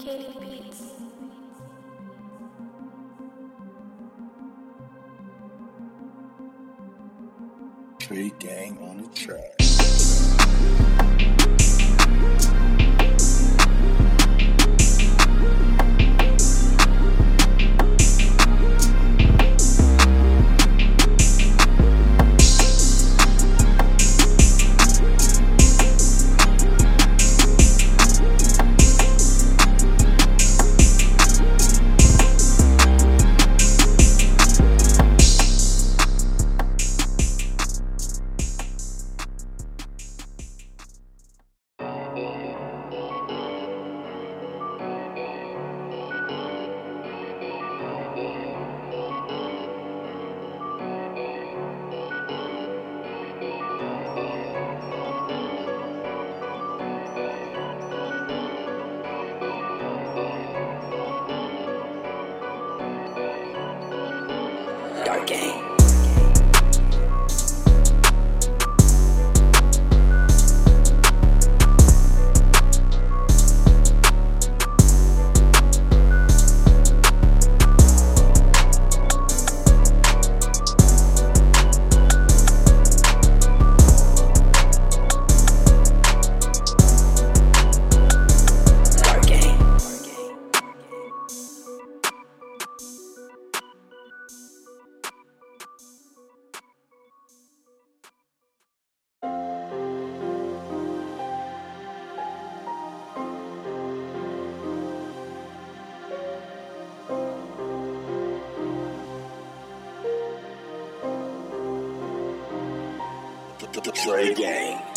Katie Beats. Gang on the track. Dark Gang. Trey Gang.